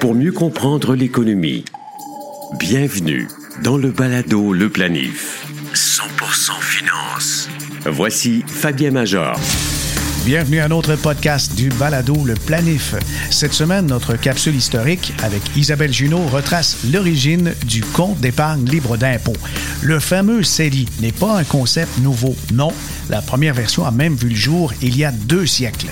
pour mieux comprendre l'économie. Bienvenue dans le balado Le Planif. 100% finance. Voici Fabien Major. Bienvenue à notre podcast du Balado Le Planif. Cette semaine, notre capsule historique avec Isabelle Junot retrace l'origine du compte d'épargne libre d'impôt. Le fameux CELI n'est pas un concept nouveau, non. La première version a même vu le jour il y a deux siècles.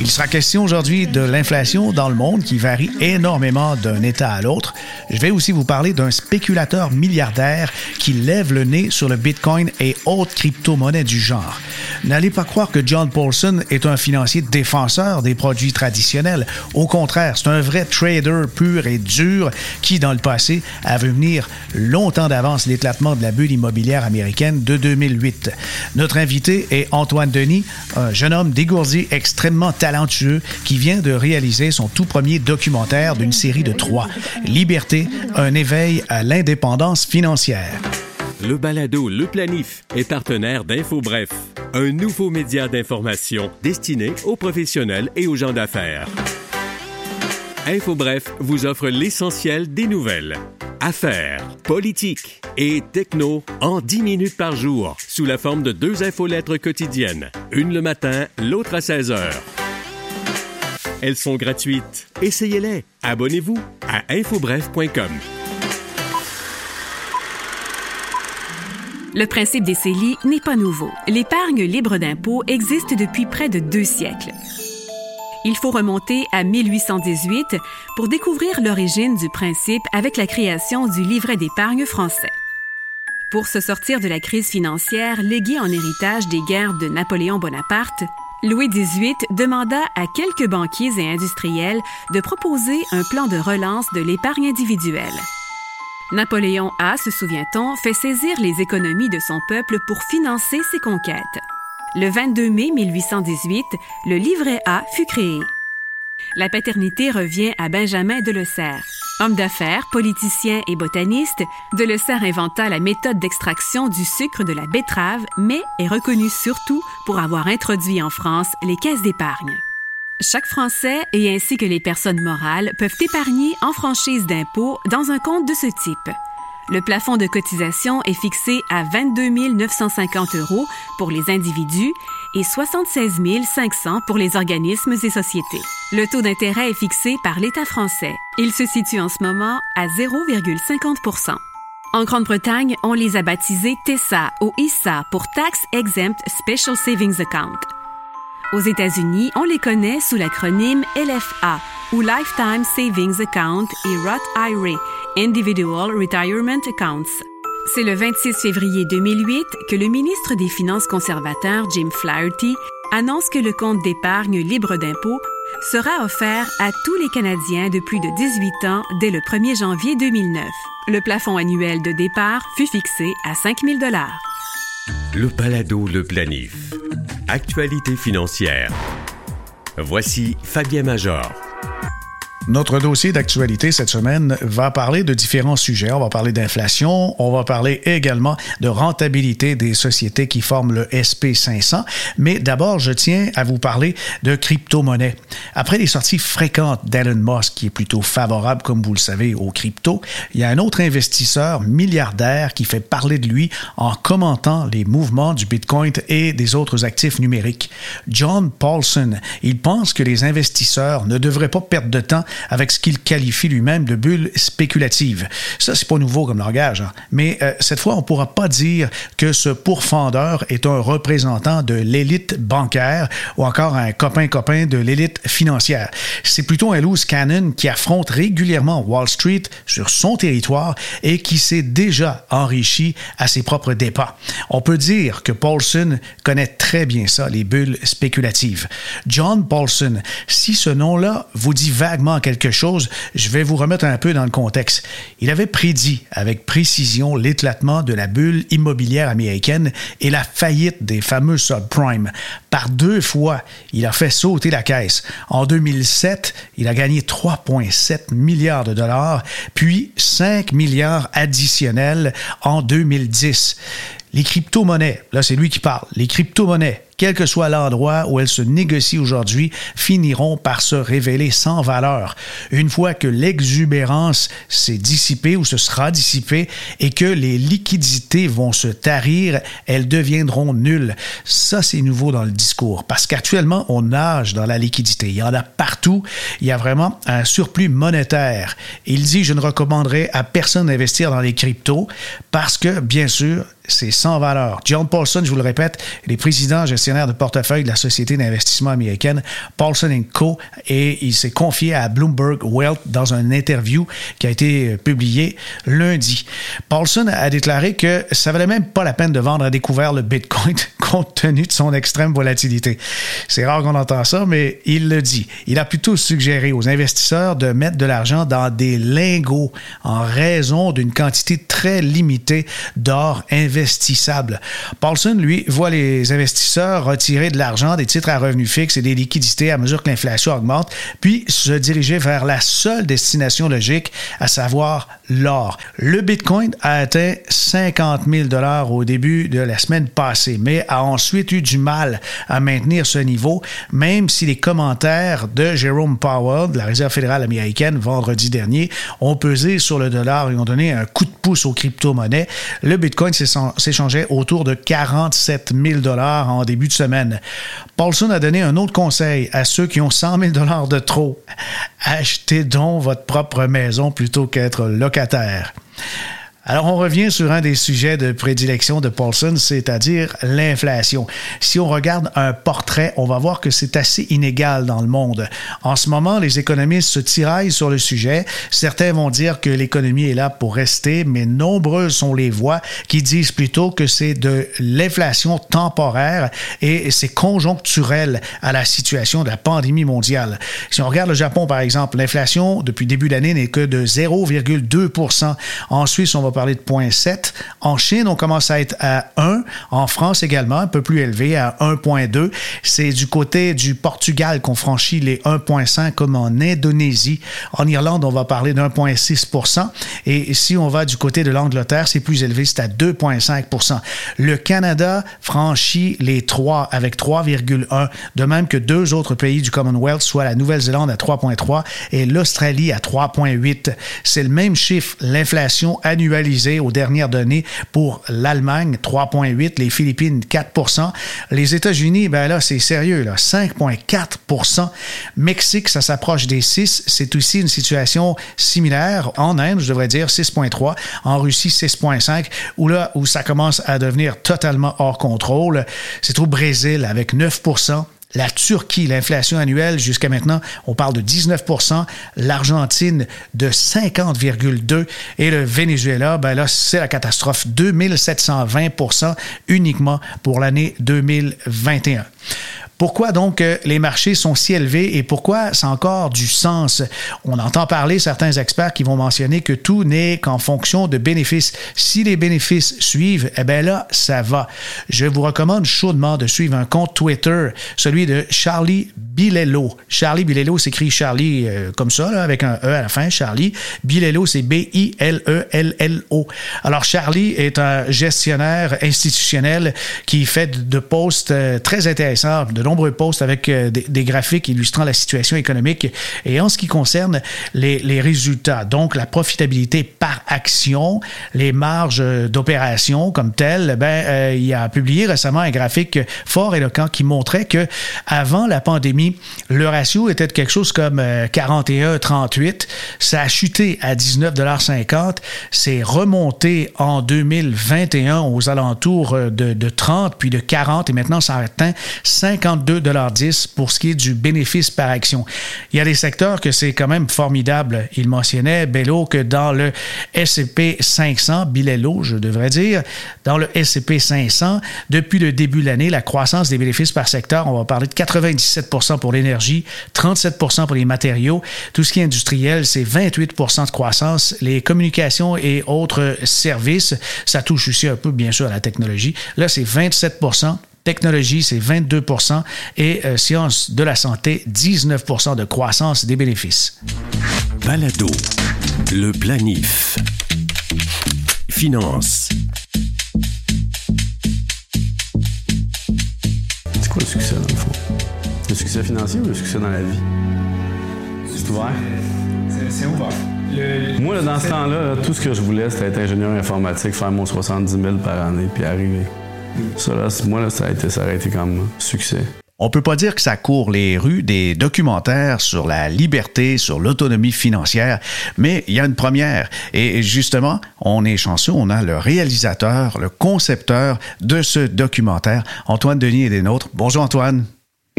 Il sera question aujourd'hui de l'inflation dans le monde qui varie énormément d'un État à l'autre. Je vais aussi vous parler d'un spéculateur milliardaire qui lève le nez sur le Bitcoin et autres crypto-monnaies du genre. N'allez pas croire que John Paulson est un financier défenseur des produits traditionnels. Au contraire, c'est un vrai trader pur et dur qui, dans le passé, a vu venir longtemps d'avance l'éclatement de la bulle immobilière américaine de 2008. Notre invité est Antoine Denis, un jeune homme dégourdi extrêmement talentueux qui vient de réaliser son tout premier documentaire d'une série de trois, Liberté, un éveil à l'indépendance financière. Le balado Le Planif est partenaire d'InfoBref, un nouveau média d'information destiné aux professionnels et aux gens d'affaires. InfoBref vous offre l'essentiel des nouvelles. Affaires, politique et techno en 10 minutes par jour sous la forme de deux infolettres quotidiennes, une le matin, l'autre à 16 heures. Elles sont gratuites. Essayez-les. Abonnez-vous à infobref.com. Le principe des CELI n'est pas nouveau. L'épargne libre d'impôt existe depuis près de deux siècles. Il faut remonter à 1818 pour découvrir l'origine du principe avec la création du livret d'épargne français. Pour se sortir de la crise financière léguée en héritage des guerres de Napoléon Bonaparte, Louis XVIII demanda à quelques banquiers et industriels de proposer un plan de relance de l'épargne individuelle. Napoléon A, se souvient-on, fait saisir les économies de son peuple pour financer ses conquêtes. Le 22 mai 1818, le livret A fut créé. La paternité revient à Benjamin Delessert. Homme d'affaires, politicien et botaniste, Delessert inventa la méthode d'extraction du sucre de la betterave, mais est reconnu surtout pour avoir introduit en France les caisses d'épargne. Chaque Français, et ainsi que les personnes morales, peuvent épargner en franchise d'impôt dans un compte de ce type. Le plafond de cotisation est fixé à 22 950 euros pour les individus et 76 500 pour les organismes et sociétés. Le taux d'intérêt est fixé par l'État français. Il se situe en ce moment à 0,50 en Grande-Bretagne, on les a baptisés TESA ou ISA pour Tax Exempt Special Savings Account. Aux États-Unis, on les connaît sous l'acronyme LFA ou Lifetime Savings Account et Roth IRA, Individual Retirement Accounts. C'est le 26 février 2008 que le ministre des Finances conservateur Jim Flaherty annonce que le compte d'épargne libre d'impôt sera offert à tous les Canadiens de plus de 18 ans dès le 1er janvier 2009. Le plafond annuel de départ fut fixé à 5 000 Le balado Le Planif. Actualité financière. Voici Fabien Major. Notre dossier d'actualité cette semaine va parler de différents sujets. On va parler d'inflation, on va parler également de rentabilité des sociétés qui forment le SP500. Mais d'abord, je tiens à vous parler de crypto-monnaie. Après les sorties fréquentes d'Elon Musk, qui est plutôt favorable, comme vous le savez, aux crypto, il y a un autre investisseur milliardaire qui fait parler de lui en commentant les mouvements du Bitcoin et des autres actifs numériques. John Paulson, il pense que les investisseurs ne devraient pas perdre de temps avec ce qu'il qualifie lui-même de bulle spéculative. Ça, c'est pas nouveau comme langage, hein. mais euh, cette fois, on pourra pas dire que ce pourfendeur est un représentant de l'élite bancaire ou encore un copain-copain de l'élite financière. C'est plutôt un loose cannon qui affronte régulièrement Wall Street sur son territoire et qui s'est déjà enrichi à ses propres dépens. On peut dire que Paulson connaît très bien ça, les bulles spéculatives. John Paulson, si ce nom-là vous dit vaguement quelque chose, je vais vous remettre un peu dans le contexte. Il avait prédit avec précision l'éclatement de la bulle immobilière américaine et la faillite des fameux subprimes. Par deux fois, il a fait sauter la caisse. En 2007, il a gagné 3,7 milliards de dollars, puis 5 milliards additionnels en 2010. Les crypto-monnaies, là c'est lui qui parle, les crypto-monnaies quel que soit l'endroit où elles se négocient aujourd'hui, finiront par se révéler sans valeur. Une fois que l'exubérance s'est dissipée ou se sera dissipée et que les liquidités vont se tarir, elles deviendront nulles. Ça, c'est nouveau dans le discours parce qu'actuellement, on nage dans la liquidité. Il y en a partout. Il y a vraiment un surplus monétaire. Il dit, je ne recommanderais à personne d'investir dans les cryptos parce que, bien sûr, c'est sans valeur. John Paulson, je vous le répète, est président gestionnaire de portefeuille de la société d'investissement américaine Paulson Co. et il s'est confié à Bloomberg Wealth dans une interview qui a été publiée lundi. Paulson a déclaré que ça valait même pas la peine de vendre à découvert le Bitcoin compte tenu de son extrême volatilité. C'est rare qu'on entend ça, mais il le dit. Il a plutôt suggéré aux investisseurs de mettre de l'argent dans des lingots en raison d'une quantité très limitée d'or investi investissable. Paulson, lui, voit les investisseurs retirer de l'argent des titres à revenus fixes et des liquidités à mesure que l'inflation augmente, puis se diriger vers la seule destination logique, à savoir l'or. Le Bitcoin a atteint 50 000 dollars au début de la semaine passée, mais a ensuite eu du mal à maintenir ce niveau, même si les commentaires de Jerome Powell de la Réserve fédérale américaine vendredi dernier ont pesé sur le dollar et ont donné un coup de pouce aux crypto-monnaies. Le Bitcoin s'est s'échangeait autour de 47 000 dollars en début de semaine. Paulson a donné un autre conseil à ceux qui ont 100 000 dollars de trop. Achetez donc votre propre maison plutôt qu'être locataire. Alors, on revient sur un des sujets de prédilection de Paulson, c'est-à-dire l'inflation. Si on regarde un portrait, on va voir que c'est assez inégal dans le monde. En ce moment, les économistes se tiraillent sur le sujet. Certains vont dire que l'économie est là pour rester, mais nombreuses sont les voix qui disent plutôt que c'est de l'inflation temporaire et c'est conjoncturel à la situation de la pandémie mondiale. Si on regarde le Japon, par exemple, l'inflation depuis début d'année n'est que de 0,2 En Suisse, on va parler de 0,7. En Chine, on commence à être à 1. En France également, un peu plus élevé, à 1,2. C'est du côté du Portugal qu'on franchit les 1,5 comme en Indonésie. En Irlande, on va parler d'1,6 Et si on va du côté de l'Angleterre, c'est plus élevé, c'est à 2,5% Le Canada franchit les 3 avec 3,1, de même que deux autres pays du Commonwealth, soit la Nouvelle-Zélande à 3,3 et l'Australie à 3,8. C'est le même chiffre, l'inflation annuelle aux dernières données pour l'Allemagne, 3,8, les Philippines, 4 Les États-Unis, ben là, c'est sérieux, là, 5,4% Mexique, ça s'approche des 6. C'est aussi une situation similaire. En Inde, je devrais dire 6,3. En Russie, 6,5. Où là, où ça commence à devenir totalement hors contrôle, c'est au Brésil avec 9 la Turquie, l'inflation annuelle jusqu'à maintenant, on parle de 19% l'Argentine de 50,2% et le Venezuela, ben là, c'est la catastrophe, 2720% uniquement pour l'année 2021. Pourquoi donc euh, les marchés sont si élevés et pourquoi ça a encore du sens? On entend parler certains experts qui vont mentionner que tout n'est qu'en fonction de bénéfices. Si les bénéfices suivent, eh bien là, ça va. Je vous recommande chaudement de suivre un compte Twitter, celui de Charlie Bilello. Charlie Bilello s'écrit Charlie euh, comme ça, avec un E à la fin, Charlie. Bilello, c'est B-I-L-E-L-L-O. Alors, Charlie est un gestionnaire institutionnel qui fait de posts euh, très intéressants, nombreux posts avec euh, des, graphiques illustrant la situation économique. Et en ce qui concerne les, résultats, donc la profitabilité par action, les marges d'opération comme telles, ben, euh, il a publié récemment un graphique fort éloquent qui montrait que avant la pandémie, le ratio était de quelque chose comme 41-38. Euh, Ça a chuté à 19,50 C'est remonté en 2021 aux alentours de, de 30 puis de 40 et maintenant ça atteint 50 2,10 pour ce qui est du bénéfice par action. Il y a des secteurs que c'est quand même formidable. Il mentionnait, Bello, que dans le S&P 500, Bilello, je devrais dire, dans le S&P 500, depuis le début de l'année, la croissance des bénéfices par secteur, on va parler de 97% pour l'énergie, 37% pour les matériaux. Tout ce qui est industriel, c'est 28% de croissance. Les communications et autres services, ça touche aussi un peu, bien sûr, à la technologie. Là, c'est 27 Technologie, c'est 22% et euh, sciences de la santé, 19% de croissance des bénéfices. Balado, le planif. Finance C'est quoi le succès, dans le fond? Le succès financier ou le succès dans la vie? C'est ouvert? C'est ouvert. Moi, dans ce temps-là, tout ce que je voulais, c'était être ingénieur informatique, faire mon 70 000 par année, puis arriver. Ça, là, moi, là, ça a été, ça a été comme succès. On peut pas dire que ça court les rues des documentaires sur la liberté, sur l'autonomie financière, mais il y a une première. Et justement, on est chanceux, on a le réalisateur, le concepteur de ce documentaire, Antoine Denis et des nôtres. Bonjour Antoine.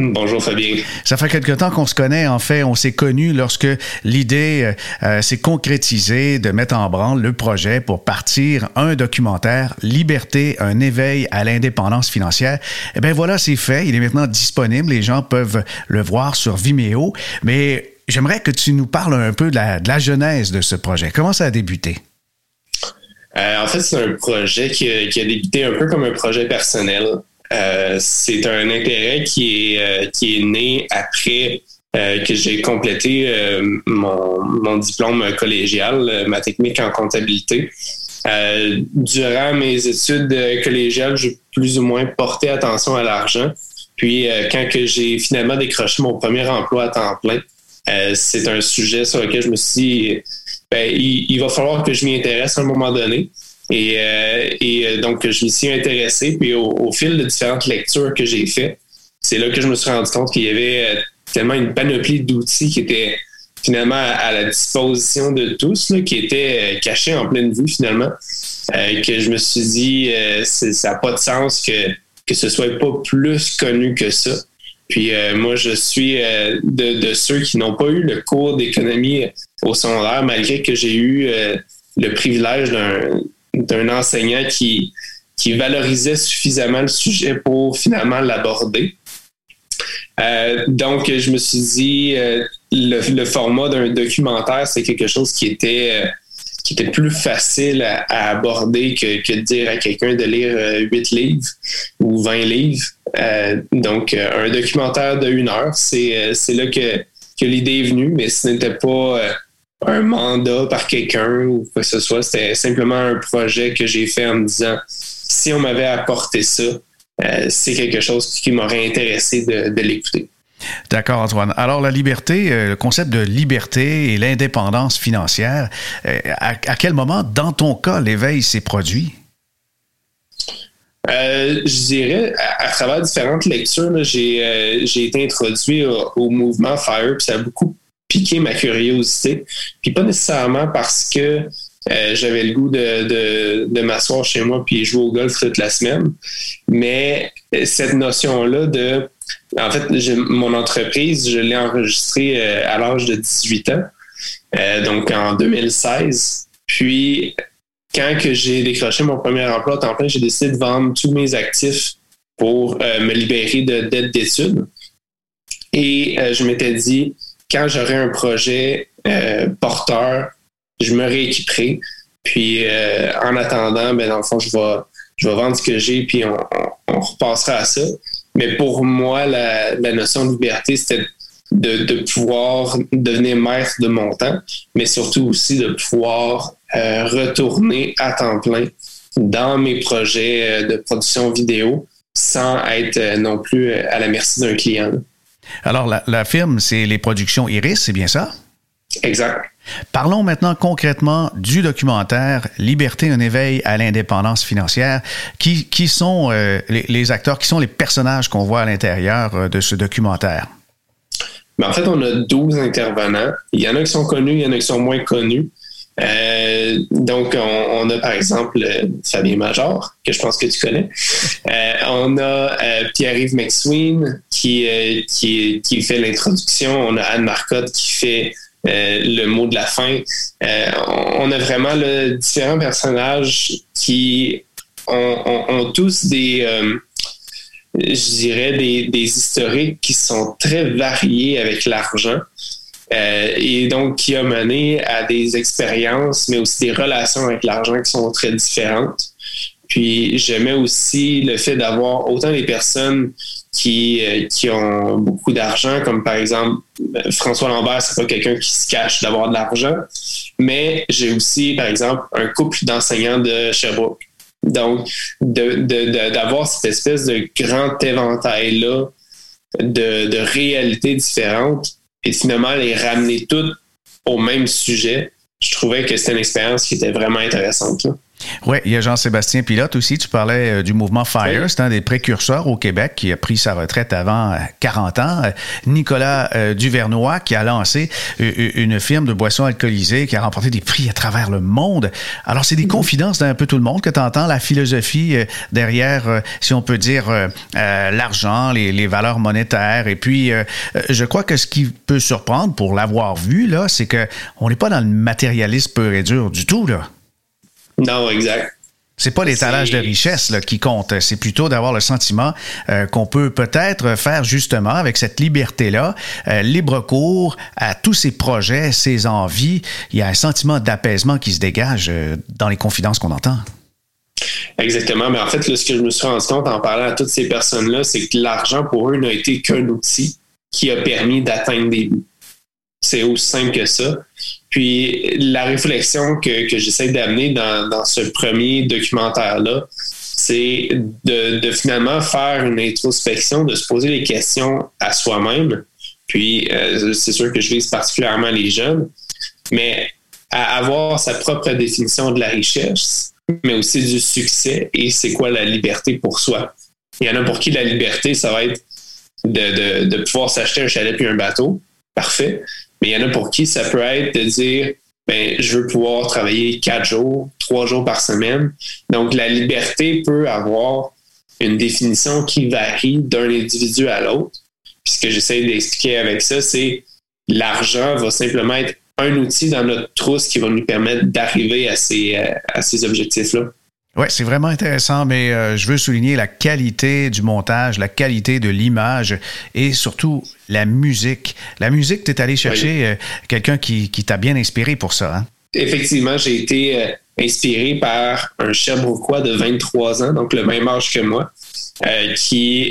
Bonjour Fabien. Ça fait quelque temps qu'on se connaît. En fait, on s'est connus lorsque l'idée euh, euh, s'est concrétisée de mettre en branle le projet pour partir un documentaire Liberté, un éveil à l'indépendance financière. Eh bien voilà, c'est fait. Il est maintenant disponible. Les gens peuvent le voir sur Vimeo. Mais j'aimerais que tu nous parles un peu de la, de la genèse de ce projet. Comment ça a débuté? Euh, en fait, c'est un projet qui a, qui a, débuté un peu comme un projet personnel. Euh, c'est un intérêt qui est, euh, qui est né après euh, que j'ai complété mon, mon, diplôme collégial, ma technique en comptabilité. durant mes études collégiales, j'ai plus ou moins porté attention à l'argent. Puis quand que j'ai finalement décroché mon premier emploi à temps plein, c'est un sujet sur lequel je me suis dit, ben, il, il, va falloir que je m'y intéresse à un moment donné. Et, euh, et euh, donc, je m'y suis intéressé. Puis au, fil de différentes lectures que j'ai faites, c'est là que je me suis rendu compte qu'il y avait euh, tellement une panoplie d'outils qui étaient finalement à la disposition de tous, là, qui étaient cachés en pleine vue finalement, que je me suis dit, ça n'a pas de sens que, que ce soit pas plus connu que ça. Puis moi, je suis de, de, ceux qui n'ont pas eu le cours d'économie au secondaire, malgré que j'ai eu le privilège d'un d'un enseignant qui, qui valorisait suffisamment le sujet pour finalement l'aborder. Euh, donc, je me suis dit, euh, le, format d'un documentaire, c'est quelque chose qui était, euh, qui était plus facile à, aborder que, que, de dire à quelqu'un de lire 8 livres ou 20 livres. donc, un documentaire de une heure, c'est là que, que l'idée est venue, mais ce n'était pas un mandat par quelqu'un ou quoi que ce soit. C'était simplement un projet que j'ai fait en me disant si on m'avait apporté ça, euh, c'est quelque chose qui m'aurait intéressé de, l'écouter. D'accord, Antoine. Alors, la liberté, euh, le concept de liberté et l'indépendance financière, euh, à, quel moment, dans ton cas, l'éveil s'est produit? je dirais, à, travers différentes lectures, j'ai été introduit au, mouvement FIRE, puis ça a beaucoup piqué ma curiosité. Puis pas nécessairement parce que euh, j'avais le goût de, de, m'asseoir chez moi puis jouer au golf toute la semaine. Mais euh, cette notion-là de... En fait, mon entreprise, je l'ai enregistrée euh, à l'âge de 18 ans, donc en 2016. Puis, quand j'ai décroché mon premier emploi à temps plein, j'ai décidé de vendre tous mes actifs pour me libérer de dettes d'études. Et je m'étais dit, quand j'aurai un projet euh, porteur, je me rééquiperai. Puis euh, en attendant, ben, dans le fond, je vais, je vais vendre ce que j'ai, puis on, repassera à ça. Mais pour moi, la, la notion de liberté, c'était de, de, pouvoir devenir maître de mon temps, mais surtout aussi de pouvoir euh, retourner à temps plein dans mes projets de production vidéo sans être non plus à la merci d'un client. Alors, la, firme, c'est les productions Iris, c'est bien ça? Exact. Parlons maintenant concrètement du documentaire Liberté, un éveil à l'indépendance financière. Qui, qui sont euh, les, acteurs, qui sont les personnages qu'on voit à l'intérieur euh, de ce documentaire? Ben, en fait, on a 12 intervenants. Il y en a qui sont connus, il y en a qui sont moins connus. Euh, donc, on, a par exemple euh, Fabien Major, que je pense que tu connais. Euh, on a Pierre-Yves McSween qui, qui, qui, fait l'introduction. On a Anne Marcotte qui fait le mot de la fin. on a vraiment le, différents personnages qui ont, tous des, je dirais, des, des historiques qui sont très variés avec l'argent. Euh, et donc qui a mené à des expériences, mais aussi des relations avec l'argent qui sont très différentes. Puis j'aimais aussi le fait d'avoir autant des personnes qui, euh, qui ont beaucoup d'argent, comme par exemple euh, François Lambert, c'est pas quelqu'un qui se cache d'avoir de l'argent, mais j'ai aussi par exemple un couple d'enseignants de Sherbrooke Donc, d'avoir cette espèce de grand éventail-là de, de réalités différentes et finalement les ramener toutes au même sujet, je trouvais que c'était une expérience qui était vraiment intéressante. Oui, il y a Jean-Sébastien Pilote aussi. Tu parlais euh, du mouvement Fire. C'est un des précurseurs au Québec qui a pris sa retraite avant 40 euh, ans. Euh, Nicolas Duvernois qui a lancé une firme de boissons alcoolisées qui a remporté des prix à travers le monde. Alors, c'est des mm-hmm. confidences d'un peu tout le monde que tu entends, la philosophie derrière, si on peut dire, l'argent, les, les, valeurs monétaires. Et puis, je crois que ce qui peut surprendre pour l'avoir vu, là, c'est que on n'est pas dans le matérialisme pur et dur du tout, là. Non, exact. C'est pas l'étalage de richesse là, qui compte, c'est plutôt d'avoir le sentiment euh, qu'on peut peut-être faire justement avec cette liberté-là, euh, libre cours à tous ces projets, ces envies. Il y a un sentiment d'apaisement qui se dégage euh, dans les confidences qu'on entend. Exactement. Mais en fait, ce que je me suis rendu compte en parlant à toutes ces personnes-là, c'est que l'argent pour eux n'a été qu'un outil qui a permis d'atteindre des buts. C'est aussi simple que ça. Puis la réflexion que, que j'essaie d'amener dans, ce premier documentaire-là, c'est de, finalement faire une introspection, de se poser les questions à soi-même. Puis euh, c'est sûr que je vise particulièrement les jeunes, mais à avoir sa propre définition de la richesse, mais aussi du succès et c'est quoi la liberté pour soi. Il y en a pour qui la liberté, ça va être de, de pouvoir s'acheter un chalet puis un bateau. Parfait. Mais il y en a pour qui ça peut être de dire ben, je veux pouvoir travailler quatre jours, trois jours par semaine. Donc, la liberté peut avoir une définition qui varie d'un individu à l'autre. Puis ce que j'essaie d'expliquer avec ça, c'est l'argent va simplement être un outil dans notre trousse qui va nous permettre d'arriver à ces, euh, à ces objectifs-là. Oui, c'est vraiment intéressant, mais euh, je veux souligner la qualité du montage, la qualité de l'image et surtout la musique. La musique, tu es allé chercher euh, quelqu'un qui, t'a bien inspiré pour ça. Hein? Effectivement, j'ai été euh, inspiré par un Sherbrookeois de 23 ans, donc le même âge que moi, qui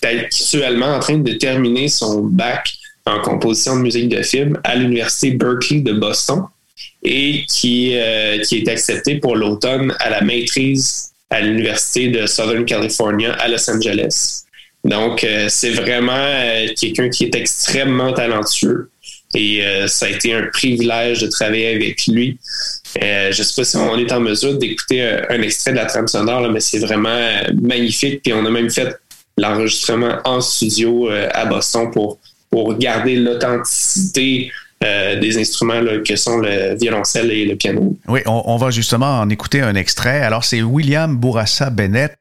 est actuellement en train de terminer son bac en composition de musique de film à l'Université Berkeley de Boston et qui, euh, qui est accepté pour l'automne à la maîtrise à l'Université de Southern California à Los Angeles. Donc, euh, c'est vraiment euh, quelqu'un qui est extrêmement talentueux et ça a été un privilège de travailler avec lui. je ne sais pas si on est en mesure d'écouter un, extrait de la trame sonore, mais c'est vraiment magnifique. Puis on a même fait l'enregistrement en studio à Boston pour, pour garder l'authenticité euh, des instruments que sont le violoncelle et le piano. Oui, on, on va justement en écouter un extrait. Alors, c'est William Bourassa Bennett.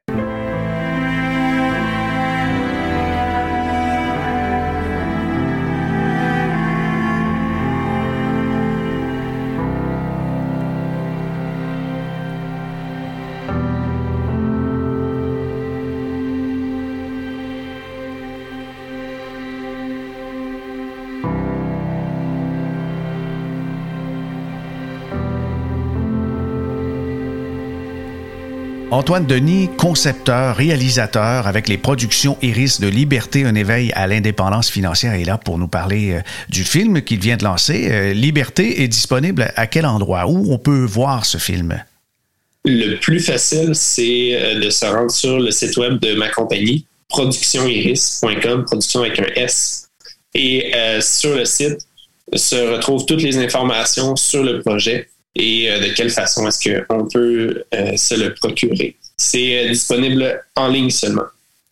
Antoine Denis, concepteur, réalisateur avec les productions Iris de Liberté, un éveil à l'indépendance financière, est là pour nous parler euh, du film qu'il vient de lancer. Euh, Liberté est disponible à quel endroit? Où on peut voir ce film? Le plus facile, c'est euh, de se rendre sur le site web de ma compagnie, productioniris.com, production avec un S. Et sur le site se retrouvent toutes les informations sur le projet et euh, de quelle façon est-ce qu'on peut euh, se le procurer? C'est euh, disponible en ligne seulement.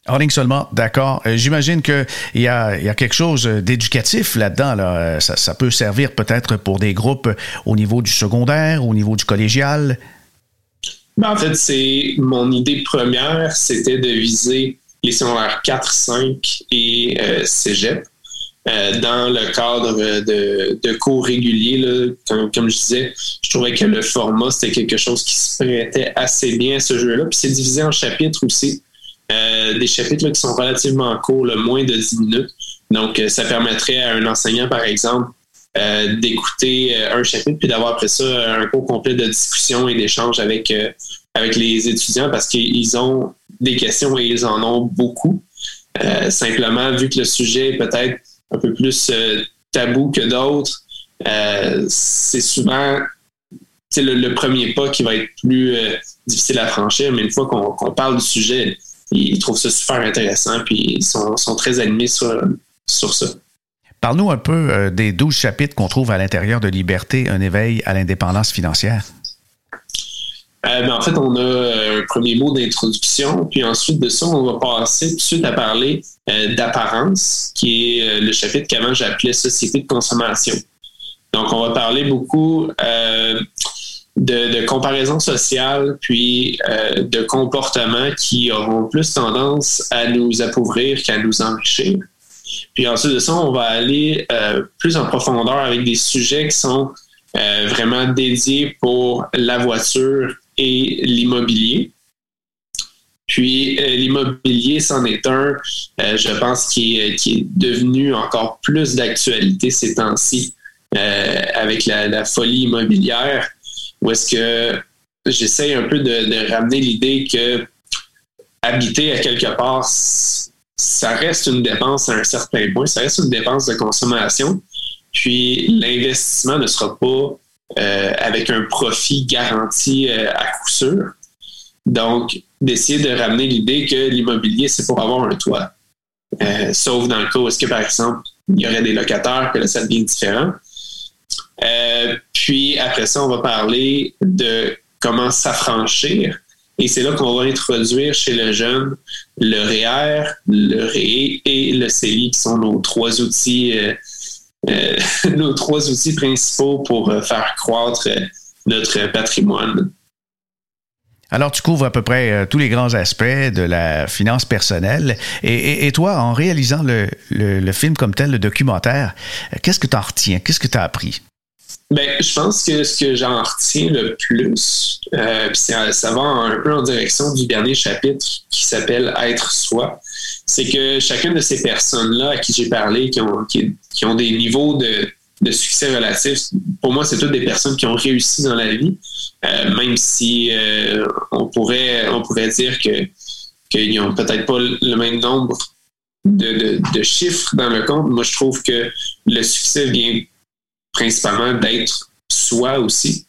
En ligne seulement, d'accord. J'imagine qu'il y a, y a quelque chose d'éducatif là-dedans. Là. Ça, ça, peut servir peut-être pour des groupes au niveau du secondaire, au niveau du collégial? Ben, en fait, c'est mon idée première, c'était de viser les secondaires 4, 5 et cégep. Euh, dans le cadre de, cours réguliers, comme, je disais, je trouvais que le format, c'était quelque chose qui se prêtait assez bien à ce jeu-là. Puis c'est divisé en chapitres aussi. Euh, des chapitres qui sont relativement courts, le moins de 10 minutes. Donc, euh, ça permettrait à un enseignant, par exemple, d'écouter un chapitre puis d'avoir après ça un cours complet de discussion et d'échange avec, avec les étudiants parce qu'ils ont des questions et ils en ont beaucoup. simplement, vu que le sujet est peut-être un peu plus euh, tabou que d'autres. Euh, c'est souvent c'est le, premier pas qui va être plus difficile à franchir, mais une fois qu'on parle du sujet, ils trouvent ça super intéressant, puis ils sont, très animés sur, sur ça. Parle-nous un peu des douze chapitres qu'on trouve à l'intérieur de Liberté, un éveil à l'indépendance financière. Euh, en fait, on a euh, un premier mot d'introduction, puis ensuite de ça, on va passer tout de suite à parler euh, d'apparence, qui est le chapitre qu'avant j'appelais société de consommation. Donc, on va parler beaucoup de, comparaison sociale, puis de comportements qui auront plus tendance à nous appauvrir qu'à nous enrichir. Puis ensuite de ça, on va aller plus en profondeur avec des sujets qui sont vraiment dédiés pour la voiture et l'immobilier. Puis euh, l'immobilier, c'en est un, euh, je pense, qui est, qui est, devenu encore plus d'actualité ces temps-ci euh, avec la, folie immobilière, où est-ce que j'essaye un peu de, ramener l'idée que habiter à quelque part, ça reste une dépense à un certain point, ça reste une dépense de consommation. Puis l'investissement ne sera pas euh, avec un profit garanti euh, à coup sûr. Donc, d'essayer de ramener l'idée que l'immobilier, c'est pour avoir un toit. Euh, sauf dans le cas où est-ce que, par exemple, il y aurait des locataires, que là, ça devient différent. puis après ça, on va parler de comment s'affranchir. Et c'est là qu'on va introduire chez le jeune le REER, le RE et le CELI, qui sont nos trois outils euh, nos trois outils principaux pour euh, faire croître euh, notre patrimoine. Alors, tu couvres à peu près tous les grands aspects de la finance personnelle. Et, toi, en réalisant le, film comme tel, le documentaire, qu'est-ce que tu en retiens? Qu'est-ce que tu as appris? Ben, je pense que ce que j'en retiens le plus, ça, ça, va un peu en direction du dernier chapitre qui s'appelle Être soi c'est que chacune de ces personnes-là à qui j'ai parlé, qui ont, qui, ont des niveaux de, succès relatifs, pour moi, c'est toutes des personnes qui ont réussi dans la vie, euh, même si euh, on, pourrait, on pourrait dire qu'ils n'ont peut-être pas le même nombre de, chiffres dans le compte. Moi, je trouve que le succès vient principalement d'être soi aussi.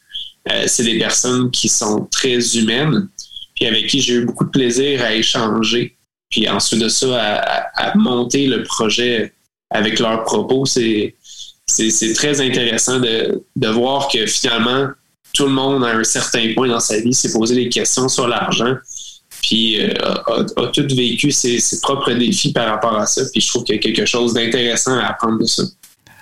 Euh, c'est des personnes qui sont très humaines, puis avec qui j'ai eu beaucoup de plaisir à échanger puis ensuite de ça, à, monter le projet avec leurs propos, c'est, c'est, très intéressant de, de voir que finalement, tout le monde, à un certain point dans sa vie, s'est posé des questions sur l'argent, puis euh, a, a, tout vécu ses, ses, propres défis par rapport à ça. Puis je trouve qu'il y a quelque chose d'intéressant à apprendre de ça.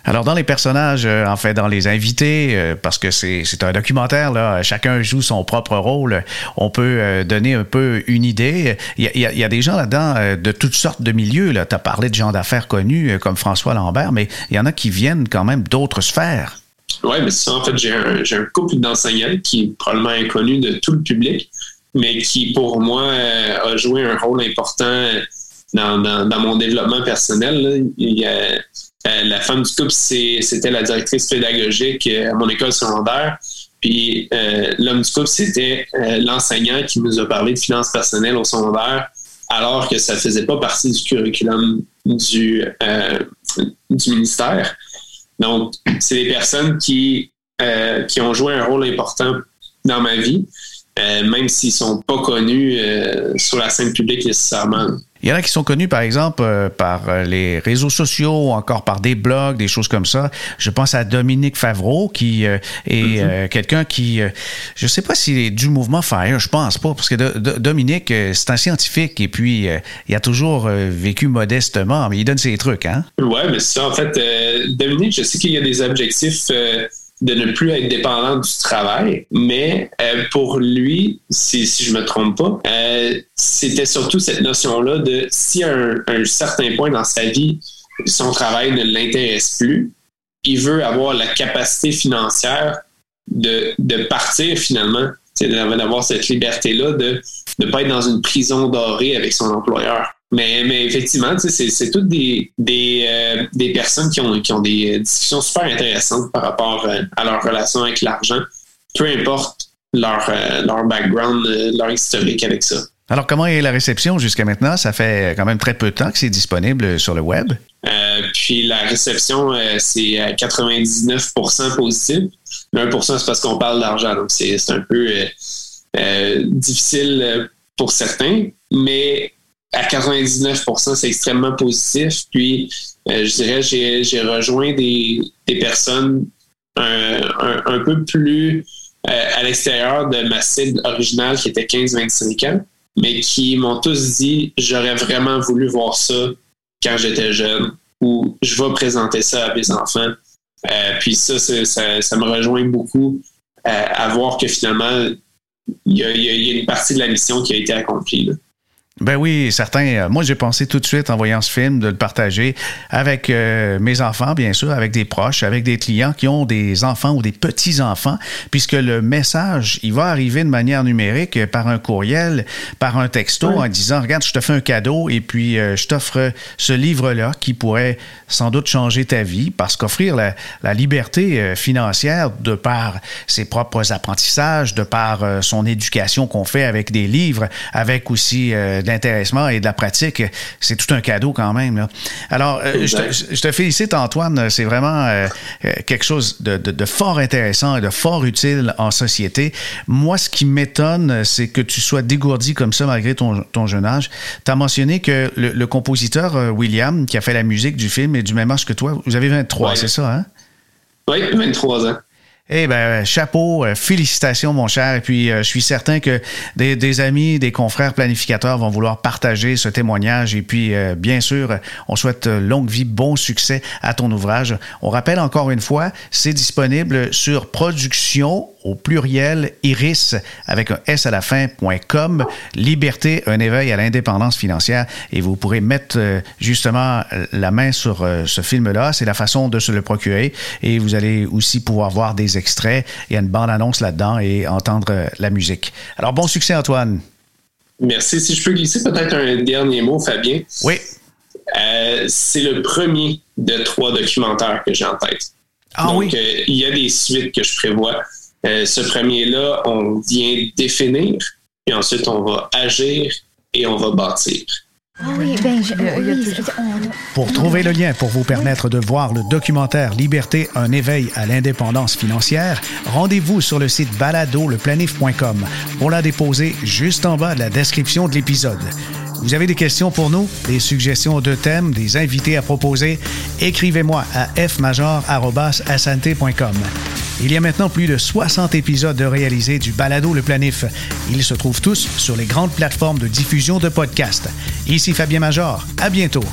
Alors, dans les personnages, euh, en fait, dans les invités, euh, parce que c'est un documentaire, là, chacun joue son propre rôle, on peut euh, donner un peu une idée. Il y a, des gens là-dedans de toutes sortes de milieux. Tu as parlé de gens d'affaires connus comme François Lambert, mais il y en a qui viennent quand même d'autres sphères. Oui, mais ça, en fait, j'ai un, un, couple d'enseignants qui est probablement inconnu de tout le public, mais qui, pour moi, a joué un rôle important dans, dans, mon développement personnel. Il y a euh, la femme du couple, c'était la directrice pédagogique euh, à mon école secondaire. Puis euh, l'homme du couple, c'était l'enseignant qui nous a parlé de finances personnelles au secondaire, alors que ça ne faisait pas partie du curriculum du, du ministère. Donc, c'est des personnes qui, qui ont joué un rôle important dans ma vie, même s'ils ne sont pas connus sur la scène publique nécessairement. Il y en a qui sont connus, par exemple, euh, par euh, les réseaux sociaux, ou encore par des blogs, des choses comme ça. Je pense à Dominique Favreau, qui euh, est mm-hmm. quelqu'un qui, je ne sais pas s'il est du mouvement FIRE, je pense pas, parce que Dominique, c'est un scientifique et puis il a toujours vécu modestement, mais il donne ses trucs, hein? Oui, mais c'est ça. En fait, Dominique, je sais qu'il y a des objectifs de ne plus être dépendant du travail. Mais euh, pour lui, si, si je me trompe pas, euh, c'était surtout cette notion-là de si à un, certain point dans sa vie, son travail ne l'intéresse plus, il veut avoir la capacité financière de, de partir finalement, d'avoir cette liberté-là de ne pas être dans une prison dorée avec son employeur. Mais, mais effectivement, c'est toutes des, des, euh, des, personnes qui ont, qui ont des discussions super intéressantes par rapport euh, à leur relation avec l'argent, peu importe leur, euh, leur background, leur historique avec ça. Alors, comment est la réception jusqu'à maintenant? Ça fait quand même très peu de temps que c'est disponible sur le web. puis la réception, c'est à 99 positif. Le 1% c'est parce qu'on parle d'argent. Donc, c'est un peu difficile pour certains. Mais à 99% c'est extrêmement positif. Puis, je dirais, j'ai rejoint des, personnes un, peu plus à l'extérieur de ma cible originale qui était 15-25 ans mais qui m'ont tous dit j'aurais vraiment voulu voir ça quand j'étais jeune ou je vais présenter ça à mes enfants. Euh, puis ça, ça, me rejoint beaucoup euh, à voir que finalement, il y, a, une partie de la mission qui a été accomplie. Ben oui, certains. Euh, moi, j'ai pensé tout de suite en voyant ce film de le partager avec euh, mes enfants, bien sûr, avec des proches, avec des clients qui ont des enfants ou des petits-enfants, puisque le message, il va arriver de manière numérique par un courriel, par un texto, en disant, regarde, je te fais un cadeau et puis euh, je t'offre ce livre-là qui pourrait sans doute changer ta vie, parce qu'offrir la, la, liberté financière de par ses propres apprentissages, de par son éducation qu'on fait avec des livres, avec aussi l'intéressement et de la pratique, c'est tout un cadeau quand même. Alors, euh, je, te, félicite, Antoine. C'est vraiment euh, euh, quelque chose de, fort intéressant et de fort utile en société. Moi, ce qui m'étonne, c'est que tu sois dégourdi comme ça malgré ton, jeune âge. Tu as mentionné que le, compositeur William, qui a fait la musique du film, est du même âge que toi. Vous avez 23, c'est ça, hein? Oui, 23 ans. Eh bien, chapeau, euh, félicitations, mon cher. Et puis, euh, je suis certain que des, amis, des confrères planificateurs vont vouloir partager ce témoignage. Et puis, euh, bien sûr, on souhaite longue vie, bon succès à ton ouvrage. On rappelle encore une fois, c'est disponible sur production au pluriel iris avec un S à la fin.com. Liberté, un éveil à l'indépendance financière. Et vous pourrez mettre justement la main sur ce film-là. C'est la façon de se le procurer. Et vous allez aussi pouvoir voir des extraits. Il y a une bande-annonce là-dedans et entendre euh, la musique. Alors, bon succès, Antoine. Merci. Si je peux glisser peut-être un dernier mot, Fabien. Oui. Euh, c'est le premier de trois documentaires que j'ai en tête. Ah, Donc, euh, il y a des suites que je prévois. Ce premier-là, on vient définir, et ensuite on va agir et on va bâtir. Ah oui, ben, Pour trouver le lien pour vous permettre de voir le documentaire Liberté, un éveil à l'indépendance financière, rendez-vous sur le site baladoleplanif.com. On l'a déposé juste en bas de la description de l'épisode. Vous avez des questions pour nous, des suggestions de thèmes, des invités à proposer? Écrivez-moi à fmajor.com. Il y a maintenant plus de 60 épisodes de réalisés du Balado Le Planif. Ils se trouvent tous sur les grandes plateformes de diffusion de podcasts. Ici Fabien Major. À bientôt.